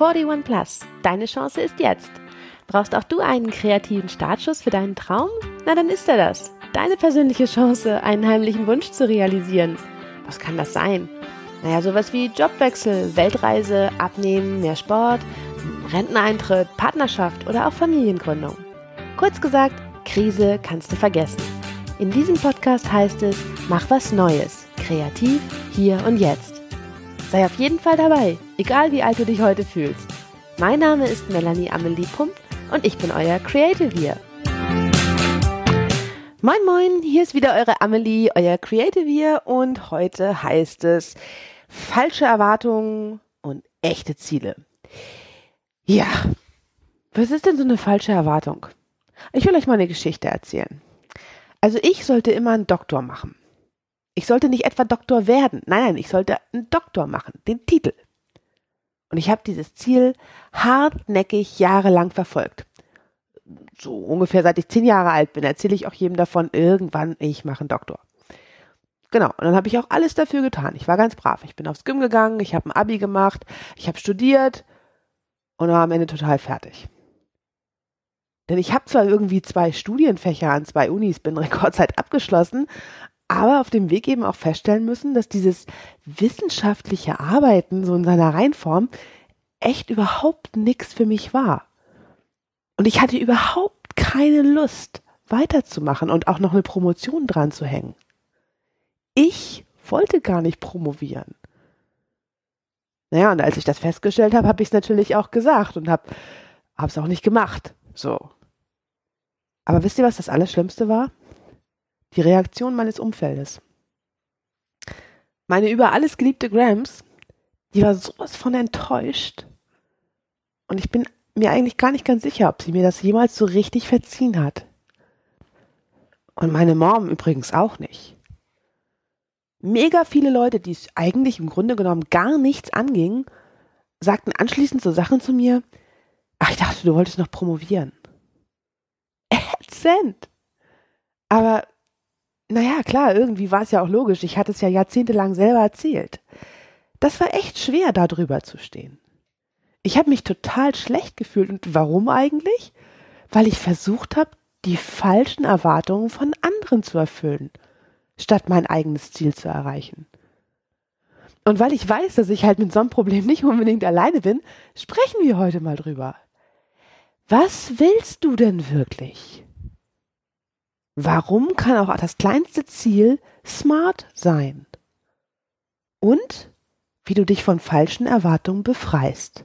41 Plus. Deine Chance ist jetzt. Brauchst auch du einen kreativen Startschuss für deinen Traum? Na, dann ist er das. Deine persönliche Chance, einen heimlichen Wunsch zu realisieren. Was kann das sein? Naja, sowas wie Jobwechsel, Weltreise, Abnehmen, mehr Sport, Renteneintritt, Partnerschaft oder auch Familiengründung. Kurz gesagt, Krise kannst du vergessen. In diesem Podcast heißt es, mach was Neues, kreativ, hier und jetzt. Sei auf jeden Fall dabei, egal wie alt du dich heute fühlst. Mein Name ist Melanie Amelie Pump und ich bin euer Creative hier. Moin Moin, hier ist wieder eure Amelie, euer Creative hier und heute heißt es falsche Erwartungen und echte Ziele. Ja, was ist denn so eine falsche Erwartung? Ich will euch mal eine Geschichte erzählen. Also ich sollte immer einen Doktor machen. Ich sollte nicht etwa Doktor werden. Nein, nein, ich sollte einen Doktor machen, den Titel. Und ich habe dieses Ziel hartnäckig jahrelang verfolgt. So ungefähr seit ich zehn Jahre alt bin, erzähle ich auch jedem davon, irgendwann, ich mache einen Doktor. Genau, und dann habe ich auch alles dafür getan. Ich war ganz brav. Ich bin aufs Gym gegangen, ich habe ein Abi gemacht, ich habe studiert und war am Ende total fertig. Denn ich habe zwar irgendwie zwei Studienfächer an zwei Unis, bin Rekordzeit abgeschlossen, aber auf dem Weg eben auch feststellen müssen, dass dieses wissenschaftliche Arbeiten so in seiner Reinform echt überhaupt nichts für mich war. Und ich hatte überhaupt keine Lust, weiterzumachen und auch noch eine Promotion dran zu hängen. Ich wollte gar nicht promovieren. Naja, und als ich das festgestellt habe, habe ich es natürlich auch gesagt und habe es auch nicht gemacht. So. Aber wisst ihr, was das Allerschlimmste war? Die Reaktion meines Umfeldes. Meine über alles geliebte Grams, die war sowas von enttäuscht. Und ich bin mir eigentlich gar nicht ganz sicher, ob sie mir das jemals so richtig verziehen hat. Und meine Mom übrigens auch nicht. Mega viele Leute, die es eigentlich im Grunde genommen gar nichts anging, sagten anschließend so Sachen zu mir, ach, ich dachte, du wolltest noch promovieren. Ätzend. Aber naja, klar, irgendwie war es ja auch logisch. Ich hatte es ja jahrzehntelang selber erzählt. Das war echt schwer, da drüber zu stehen. Ich habe mich total schlecht gefühlt. Und warum eigentlich? Weil ich versucht habe, die falschen Erwartungen von anderen zu erfüllen, statt mein eigenes Ziel zu erreichen. Und weil ich weiß, dass ich halt mit so einem Problem nicht unbedingt alleine bin, sprechen wir heute mal drüber. Was willst du denn wirklich? Warum kann auch das kleinste Ziel smart sein? Und wie du dich von falschen Erwartungen befreist.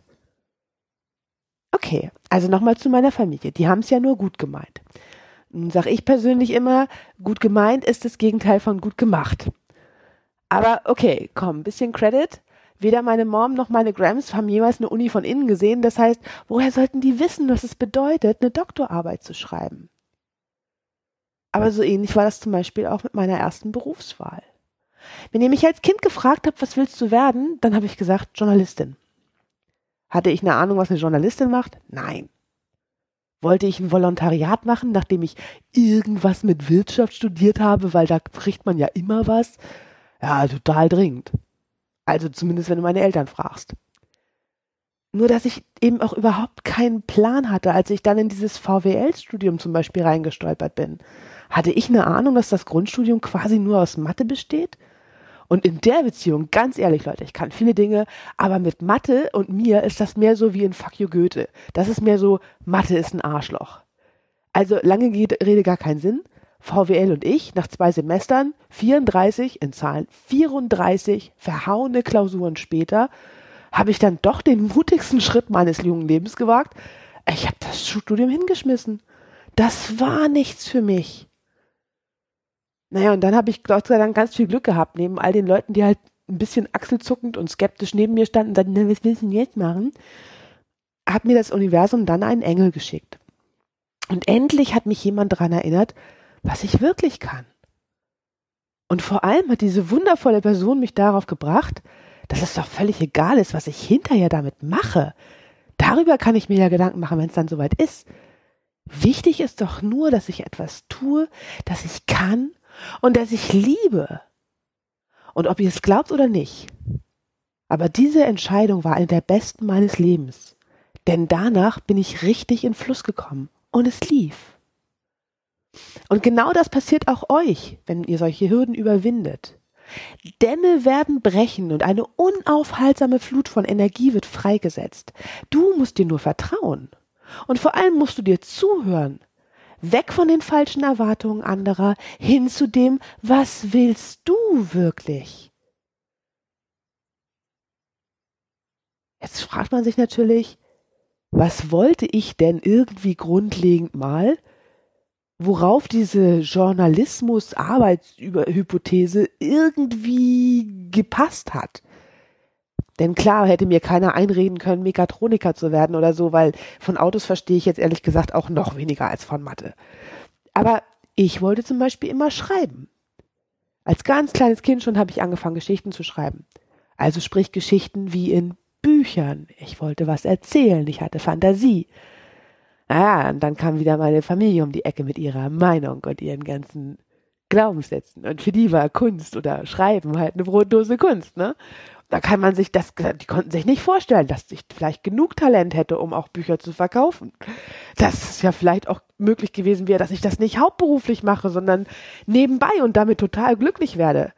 Okay, also nochmal zu meiner Familie. Die haben es ja nur gut gemeint. Nun sage ich persönlich immer, gut gemeint ist das Gegenteil von gut gemacht. Aber okay, komm, bisschen Credit. Weder meine Mom noch meine Grams haben jemals eine Uni von innen gesehen. Das heißt, woher sollten die wissen, was es bedeutet, eine Doktorarbeit zu schreiben? Aber so ähnlich war das zum Beispiel auch mit meiner ersten Berufswahl. Wenn ihr mich als Kind gefragt habt, was willst du werden, dann habe ich gesagt, Journalistin. Hatte ich eine Ahnung, was eine Journalistin macht? Nein. Wollte ich ein Volontariat machen, nachdem ich irgendwas mit Wirtschaft studiert habe, weil da kriegt man ja immer was? Ja, total dringend. Also zumindest, wenn du meine Eltern fragst. Nur, dass ich eben auch überhaupt keinen Plan hatte, als ich dann in dieses VWL-Studium zum Beispiel reingestolpert bin. Hatte ich eine Ahnung, dass das Grundstudium quasi nur aus Mathe besteht? Und in der Beziehung, ganz ehrlich, Leute, ich kann viele Dinge, aber mit Mathe und mir ist das mehr so wie in Fuck you Goethe. Das ist mehr so, Mathe ist ein Arschloch. Also lange Rede gar keinen Sinn. VWL und ich, nach zwei Semestern, 34 in Zahlen, 34 verhauene Klausuren später, habe ich dann doch den mutigsten Schritt meines jungen Lebens gewagt. Ich habe das Studium hingeschmissen. Das war nichts für mich. Naja, und dann habe ich Gott sei Dank ganz viel Glück gehabt, neben all den Leuten, die halt ein bisschen achselzuckend und skeptisch neben mir standen und sagten, na, was willst du denn jetzt machen? Hat mir das Universum dann einen Engel geschickt. Und endlich hat mich jemand daran erinnert, was ich wirklich kann. Und vor allem hat diese wundervolle Person mich darauf gebracht, dass es doch völlig egal ist, was ich hinterher damit mache. Darüber kann ich mir ja Gedanken machen, wenn es dann soweit ist. Wichtig ist doch nur, dass ich etwas tue, das ich kann und dass ich liebe. Und ob ihr es glaubt oder nicht, Aber diese Entscheidung war eine der besten meines Lebens. Denn danach bin ich richtig in Fluss gekommen und es lief. Und genau das passiert auch euch, wenn ihr solche Hürden überwindet. Dämme werden brechen und eine unaufhaltsame Flut von Energie wird freigesetzt. Du musst dir nur vertrauen. Und vor allem musst du dir zuhören. Weg von den falschen Erwartungen anderer hin zu dem, was willst du wirklich? Jetzt fragt man sich natürlich, was wollte ich denn irgendwie grundlegend mal? worauf diese Journalismus-Arbeitshypothese irgendwie gepasst hat. Denn klar hätte mir keiner einreden können, Mechatroniker zu werden oder so, weil von Autos verstehe ich jetzt ehrlich gesagt auch noch weniger als von Mathe. Aber ich wollte zum Beispiel immer schreiben. Als ganz kleines Kind schon habe ich angefangen, Geschichten zu schreiben. Also sprich Geschichten wie in Büchern. Ich wollte was erzählen, ich hatte Fantasie. Ah, und dann kam wieder meine Familie um die Ecke mit ihrer Meinung und ihren ganzen Glaubenssätzen. Und für die war Kunst oder Schreiben halt eine Brotdose Kunst, ne? Da kann man sich das, die konnten sich nicht vorstellen, dass ich vielleicht genug Talent hätte, um auch Bücher zu verkaufen. Dass es ja vielleicht auch möglich gewesen wäre, dass ich das nicht hauptberuflich mache, sondern nebenbei und damit total glücklich werde.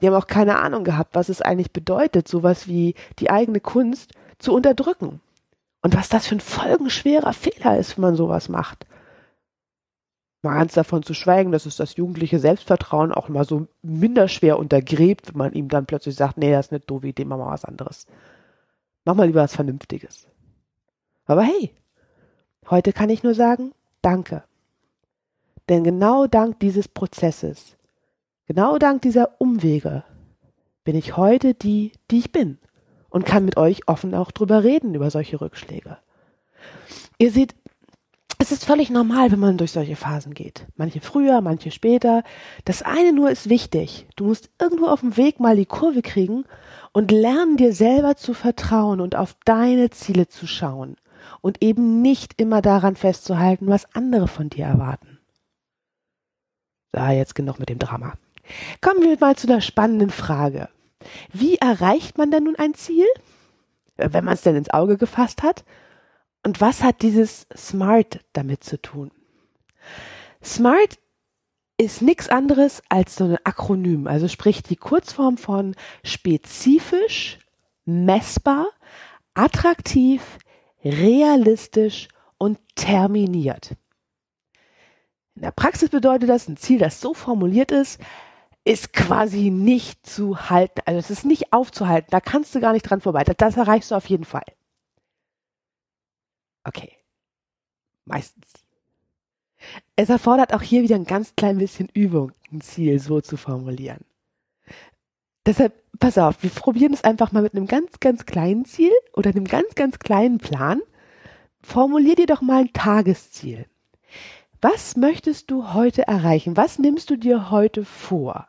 Die haben auch keine Ahnung gehabt, was es eigentlich bedeutet, sowas wie die eigene Kunst zu unterdrücken. Und was das für ein folgenschwerer Fehler ist, wenn man sowas macht. Mal ganz davon zu schweigen, dass es das jugendliche Selbstvertrauen auch mal so minderschwer untergräbt, wenn man ihm dann plötzlich sagt, nee, das ist eine doofe Idee, mach mal was anderes. Mach mal lieber was Vernünftiges. Aber hey, heute kann ich nur sagen, danke. Denn genau dank dieses Prozesses, genau dank dieser Umwege, bin ich heute die, die ich bin und kann mit euch offen auch drüber reden, über solche Rückschläge. Ihr seht, es ist völlig normal, wenn man durch solche Phasen geht. Manche früher, manche später. Das eine nur ist wichtig. Du musst irgendwo auf dem Weg mal die Kurve kriegen und lernen dir selber zu vertrauen und auf deine Ziele zu schauen und eben nicht immer daran festzuhalten, was andere von dir erwarten. So, jetzt genug mit dem Drama. Kommen wir mal zu der spannenden Frage. Wie erreicht man denn nun ein Ziel, wenn man es denn ins Auge gefasst hat? Und was hat dieses SMART damit zu tun? SMART ist nichts anderes als so ein Akronym, also sprich die Kurzform von spezifisch, messbar, attraktiv, realistisch und terminiert. In der Praxis bedeutet das ein Ziel, das so formuliert ist, ist quasi nicht zu halten. Also es ist nicht aufzuhalten. Da kannst du gar nicht dran vorbei. Das erreichst du auf jeden Fall. Okay. Meistens. Es erfordert auch hier wieder ein ganz klein bisschen Übung, ein Ziel so zu formulieren. Deshalb, pass auf, wir probieren es einfach mal mit einem ganz, ganz kleinen Ziel oder einem ganz, ganz kleinen Plan. Formulier dir doch mal ein Tagesziel. Was möchtest du heute erreichen? Was nimmst du dir heute vor?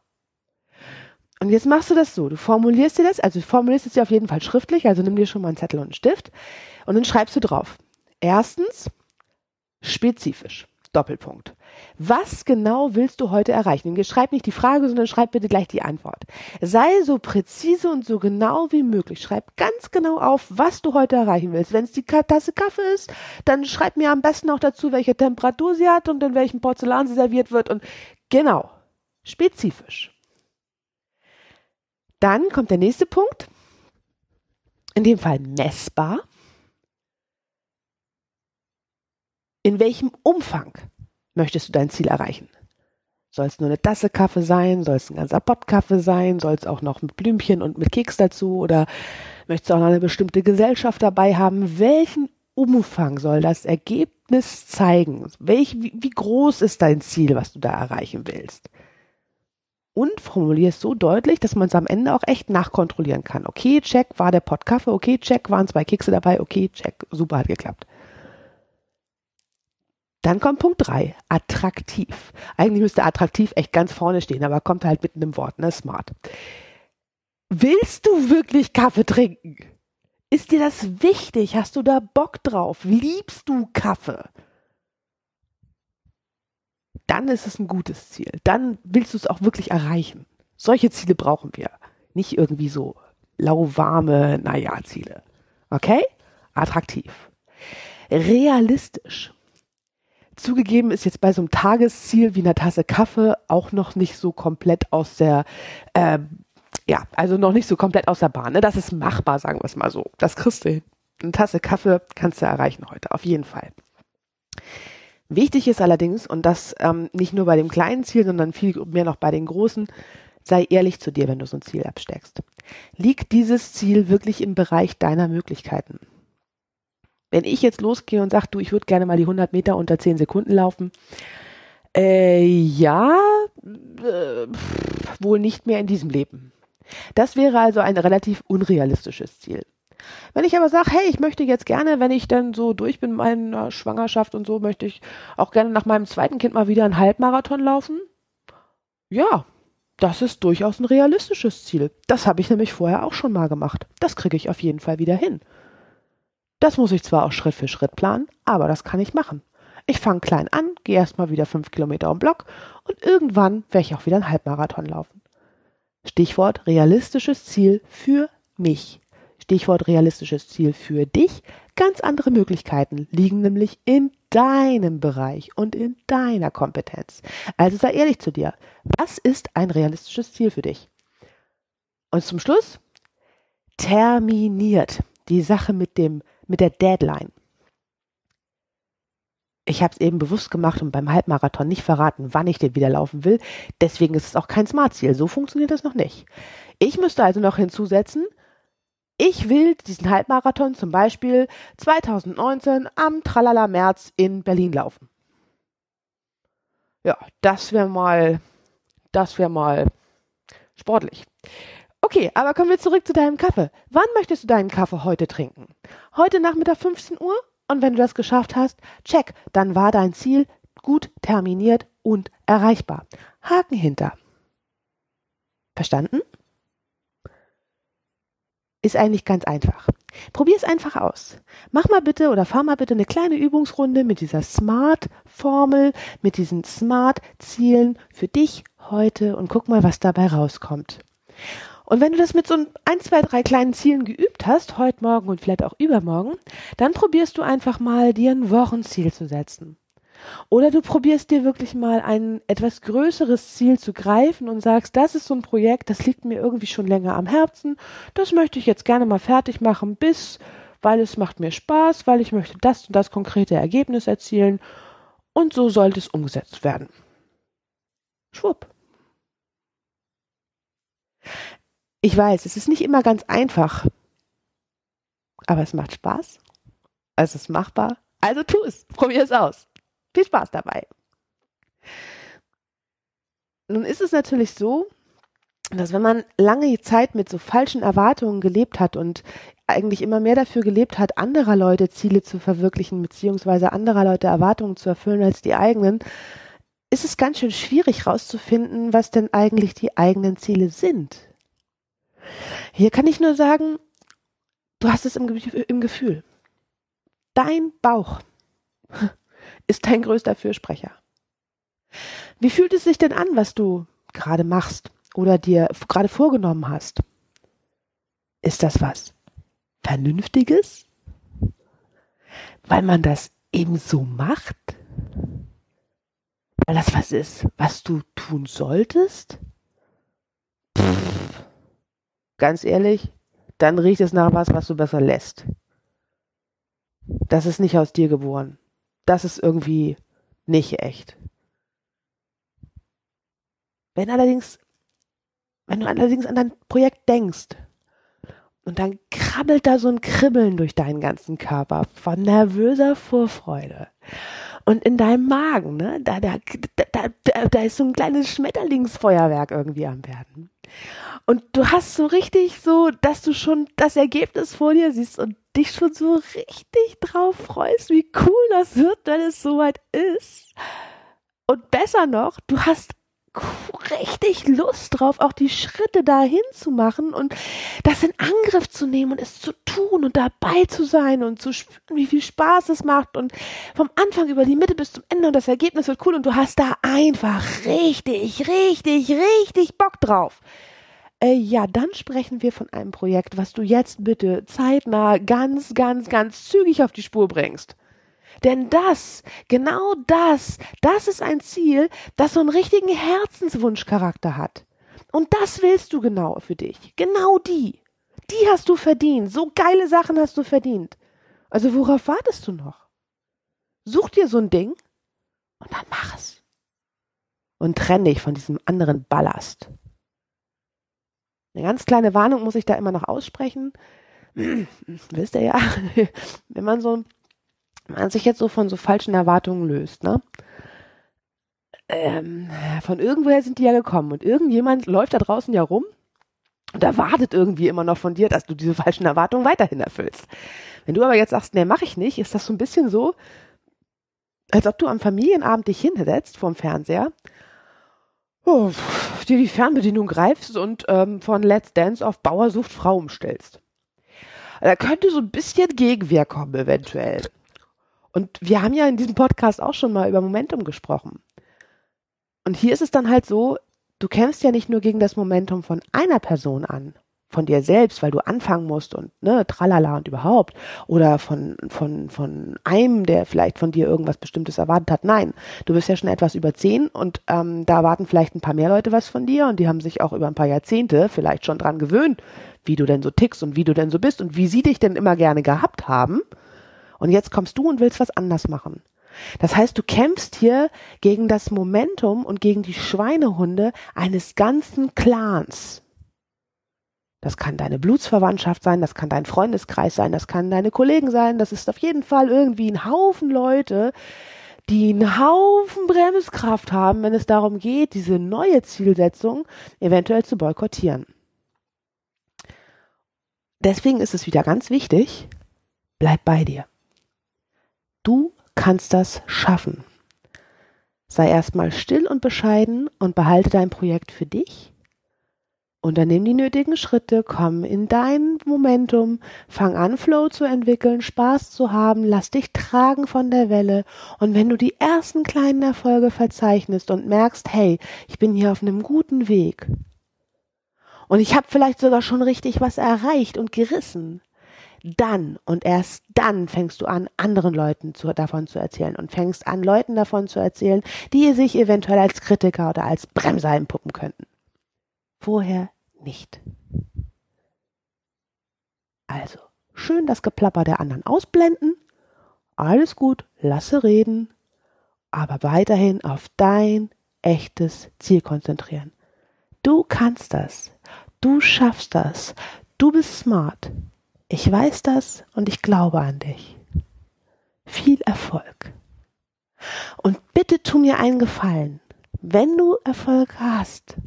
Und jetzt machst du das so, du formulierst dir das, also formulierst es dir auf jeden Fall schriftlich, also nimm dir schon mal einen Zettel und einen Stift und dann schreibst du drauf. Erstens, spezifisch. Doppelpunkt. Was genau willst du heute erreichen? Schreib nicht die Frage, sondern schreib bitte gleich die Antwort. Sei so präzise und so genau wie möglich. Schreib ganz genau auf, was du heute erreichen willst. Wenn es die Tasse Kaffee ist, dann schreib mir am besten auch dazu, welche Temperatur sie hat und in welchem Porzellan sie serviert wird und genau. Spezifisch. Dann kommt der nächste Punkt. In dem Fall messbar. In welchem Umfang möchtest du dein Ziel erreichen? Soll es nur eine Tasse Kaffee sein? Soll es ein ganzer Pott Kaffee sein? Soll es auch noch mit Blümchen und mit Keks dazu? Oder möchtest du auch noch eine bestimmte Gesellschaft dabei haben? Welchen Umfang soll das Ergebnis zeigen? Welch, wie, wie groß ist dein Ziel, was du da erreichen willst? und formuliere es so deutlich, dass man es am Ende auch echt nachkontrollieren kann. Okay, check, war der Pott Kaffee, okay, check, waren zwei Kekse dabei, okay, check, super, hat geklappt. Dann kommt Punkt drei, attraktiv. Eigentlich müsste attraktiv echt ganz vorne stehen, aber kommt halt mit einem Wort, ne, smart. Willst du wirklich Kaffee trinken? Ist dir das wichtig? Hast du da Bock drauf? Liebst du Kaffee? dann ist es ein gutes Ziel. Dann willst du es auch wirklich erreichen. Solche Ziele brauchen wir. Nicht irgendwie so lauwarme, naja, Ziele. Okay? Attraktiv. Realistisch. Zugegeben ist jetzt bei so einem Tagesziel wie einer Tasse Kaffee auch noch nicht so komplett aus der, äh, ja, also noch nicht so komplett aus der Bahn. Ne? Das ist machbar, sagen wir es mal so. Das kriegst du hin. Eine Tasse Kaffee kannst du erreichen heute, auf jeden Fall. Wichtig ist allerdings, und das ähm, nicht nur bei dem kleinen Ziel, sondern viel mehr noch bei den großen, sei ehrlich zu dir, wenn du so ein Ziel absteckst. Liegt dieses Ziel wirklich im Bereich deiner Möglichkeiten? Wenn ich jetzt losgehe und sage, du, ich würde gerne mal die 100 Meter unter 10 Sekunden laufen, äh, ja, äh, wohl nicht mehr in diesem Leben. Das wäre also ein relativ unrealistisches Ziel. Wenn ich aber sage, hey, ich möchte jetzt gerne, wenn ich dann so durch bin mit meiner Schwangerschaft und so, möchte ich auch gerne nach meinem zweiten Kind mal wieder einen Halbmarathon laufen. Ja, das ist durchaus ein realistisches Ziel. Das habe ich nämlich vorher auch schon mal gemacht. Das kriege ich auf jeden Fall wieder hin. Das muss ich zwar auch Schritt für Schritt planen, aber das kann ich machen. Ich fange klein an, gehe erstmal wieder fünf Kilometer am Block und irgendwann werde ich auch wieder einen Halbmarathon laufen. Stichwort realistisches Ziel für mich. Stichwort realistisches Ziel für dich. Ganz andere Möglichkeiten liegen nämlich in deinem Bereich und in deiner Kompetenz. Also sei ehrlich zu dir. Was ist ein realistisches Ziel für dich? Und zum Schluss terminiert die Sache mit dem mit der Deadline. Ich habe es eben bewusst gemacht und beim Halbmarathon nicht verraten, wann ich den wieder laufen will. Deswegen ist es auch kein Smart-Ziel. So funktioniert das noch nicht. Ich müsste also noch hinzusetzen, ich will diesen Halbmarathon zum Beispiel 2019 am Tralala März in Berlin laufen. Ja, das wäre mal, das wäre mal sportlich. Okay, aber kommen wir zurück zu deinem Kaffee. Wann möchtest du deinen Kaffee heute trinken? Heute Nachmittag 15 Uhr? Und wenn du das geschafft hast, check, dann war dein Ziel gut terminiert und erreichbar. Haken hinter. Verstanden? ist eigentlich ganz einfach. Probier es einfach aus. Mach mal bitte oder fahr mal bitte eine kleine Übungsrunde mit dieser Smart-Formel, mit diesen Smart-Zielen für dich heute und guck mal, was dabei rauskommt. Und wenn du das mit so ein, zwei, drei kleinen Zielen geübt hast, heute Morgen und vielleicht auch übermorgen, dann probierst du einfach mal, dir ein Wochenziel zu setzen. Oder du probierst dir wirklich mal ein etwas größeres Ziel zu greifen und sagst, das ist so ein Projekt, das liegt mir irgendwie schon länger am Herzen, das möchte ich jetzt gerne mal fertig machen, bis, weil es macht mir Spaß, weil ich möchte das und das konkrete Ergebnis erzielen und so sollte es umgesetzt werden. Schwupp. Ich weiß, es ist nicht immer ganz einfach, aber es macht Spaß. Es ist machbar. Also tu es. Probier es aus. Viel Spaß dabei. Nun ist es natürlich so, dass wenn man lange Zeit mit so falschen Erwartungen gelebt hat und eigentlich immer mehr dafür gelebt hat, anderer Leute Ziele zu verwirklichen, beziehungsweise anderer Leute Erwartungen zu erfüllen als die eigenen, ist es ganz schön schwierig herauszufinden, was denn eigentlich die eigenen Ziele sind. Hier kann ich nur sagen, du hast es im, im Gefühl. Dein Bauch ist dein größter Fürsprecher. Wie fühlt es sich denn an, was du gerade machst oder dir gerade vorgenommen hast? Ist das was Vernünftiges? Weil man das eben so macht? Weil das was ist, was du tun solltest? Ganz ehrlich, dann riecht es nach was, was du besser lässt. Das ist nicht aus dir geboren das ist irgendwie nicht echt. Wenn allerdings, wenn du allerdings an dein Projekt denkst und dann krabbelt da so ein Kribbeln durch deinen ganzen Körper von nervöser Vorfreude. Und in deinem Magen, ne, da, da, da, da ist so ein kleines Schmetterlingsfeuerwerk irgendwie am werden. Und du hast so richtig so, dass du schon das Ergebnis vor dir siehst und dich schon so richtig drauf freust, wie cool das wird, wenn es soweit ist. Und besser noch, du hast richtig Lust drauf, auch die Schritte dahin zu machen und das in Angriff zu nehmen und es zu tun und dabei zu sein und zu spüren, wie viel Spaß es macht und vom Anfang über die Mitte bis zum Ende und das Ergebnis wird cool und du hast da einfach richtig, richtig, richtig Bock drauf. Äh, ja, dann sprechen wir von einem Projekt, was du jetzt bitte zeitnah ganz, ganz, ganz zügig auf die Spur bringst. Denn das, genau das, das ist ein Ziel, das so einen richtigen Herzenswunschcharakter hat. Und das willst du genau für dich. Genau die. Die hast du verdient. So geile Sachen hast du verdient. Also worauf wartest du noch? Such dir so ein Ding und dann mach es. Und trenn dich von diesem anderen Ballast. Eine ganz kleine Warnung muss ich da immer noch aussprechen. Wisst ihr ja, wenn man so, man sich jetzt so von so falschen Erwartungen löst, ne? Ähm, von irgendwoher sind die ja gekommen und irgendjemand läuft da draußen ja rum und erwartet irgendwie immer noch von dir, dass du diese falschen Erwartungen weiterhin erfüllst. Wenn du aber jetzt sagst, nee, mach ich nicht, ist das so ein bisschen so, als ob du am Familienabend dich hinsetzt vorm Fernseher, oh, dir die Fernbedienung greifst und ähm, von Let's Dance auf Bauer sucht Frau umstellst. Da könnte so ein bisschen Gegenwehr kommen, eventuell. Und wir haben ja in diesem Podcast auch schon mal über Momentum gesprochen. Und hier ist es dann halt so, du kämpfst ja nicht nur gegen das Momentum von einer Person an, von dir selbst, weil du anfangen musst und ne, tralala und überhaupt. Oder von, von, von einem, der vielleicht von dir irgendwas Bestimmtes erwartet hat. Nein, du bist ja schon etwas über zehn und ähm, da erwarten vielleicht ein paar mehr Leute was von dir und die haben sich auch über ein paar Jahrzehnte vielleicht schon dran gewöhnt, wie du denn so tickst und wie du denn so bist und wie sie dich denn immer gerne gehabt haben. Und jetzt kommst du und willst was anders machen. Das heißt, du kämpfst hier gegen das Momentum und gegen die Schweinehunde eines ganzen Clans. Das kann deine Blutsverwandtschaft sein, das kann dein Freundeskreis sein, das kann deine Kollegen sein, das ist auf jeden Fall irgendwie ein Haufen Leute, die einen Haufen Bremskraft haben, wenn es darum geht, diese neue Zielsetzung eventuell zu boykottieren. Deswegen ist es wieder ganz wichtig, bleib bei dir. Du kannst das schaffen. Sei erstmal still und bescheiden und behalte dein Projekt für dich Unternimm die nötigen Schritte, komm in dein Momentum, fang an, Flow zu entwickeln, Spaß zu haben, lass dich tragen von der Welle. Und wenn du die ersten kleinen Erfolge verzeichnest und merkst, hey, ich bin hier auf einem guten Weg. Und ich habe vielleicht sogar schon richtig was erreicht und gerissen, dann und erst dann fängst du an, anderen Leuten zu, davon zu erzählen und fängst an, Leuten davon zu erzählen, die sich eventuell als Kritiker oder als Bremser entpuppen könnten vorher nicht. Also, schön das Geplapper der anderen ausblenden. Alles gut, lasse reden, aber weiterhin auf dein echtes Ziel konzentrieren. Du kannst das. Du schaffst das. Du bist smart. Ich weiß das und ich glaube an dich. Viel Erfolg. Und bitte tu mir einen Gefallen. Wenn du Erfolg hast,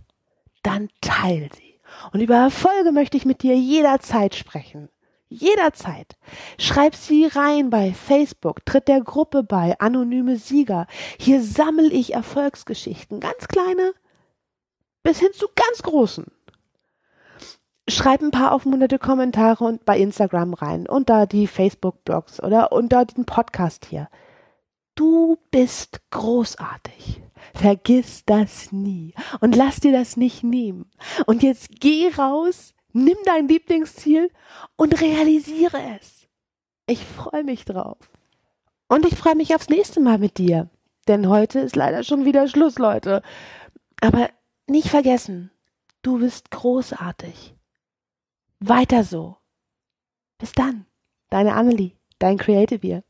dann teil sie. Und über Erfolge möchte ich mit dir jederzeit sprechen. Jederzeit. Schreib sie rein bei Facebook, tritt der Gruppe bei, anonyme Sieger. Hier sammle ich Erfolgsgeschichten, ganz kleine bis hin zu ganz großen. Schreib ein paar aufmunterte Kommentare und bei Instagram rein, unter die Facebook-Blogs oder unter den Podcast hier. Du bist großartig. Vergiss das nie und lass dir das nicht nehmen. Und jetzt geh raus, nimm dein Lieblingsziel und realisiere es. Ich freue mich drauf. Und ich freue mich aufs nächste Mal mit dir. Denn heute ist leider schon wieder Schluss, Leute. Aber nicht vergessen, du bist großartig. Weiter so. Bis dann. Deine Amelie, dein Creative Year.